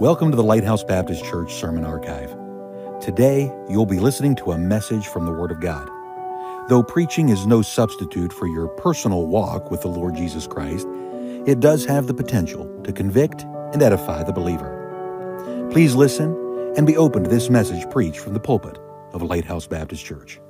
Welcome to the Lighthouse Baptist Church Sermon Archive. Today, you'll be listening to a message from the Word of God. Though preaching is no substitute for your personal walk with the Lord Jesus Christ, it does have the potential to convict and edify the believer. Please listen and be open to this message preached from the pulpit of Lighthouse Baptist Church.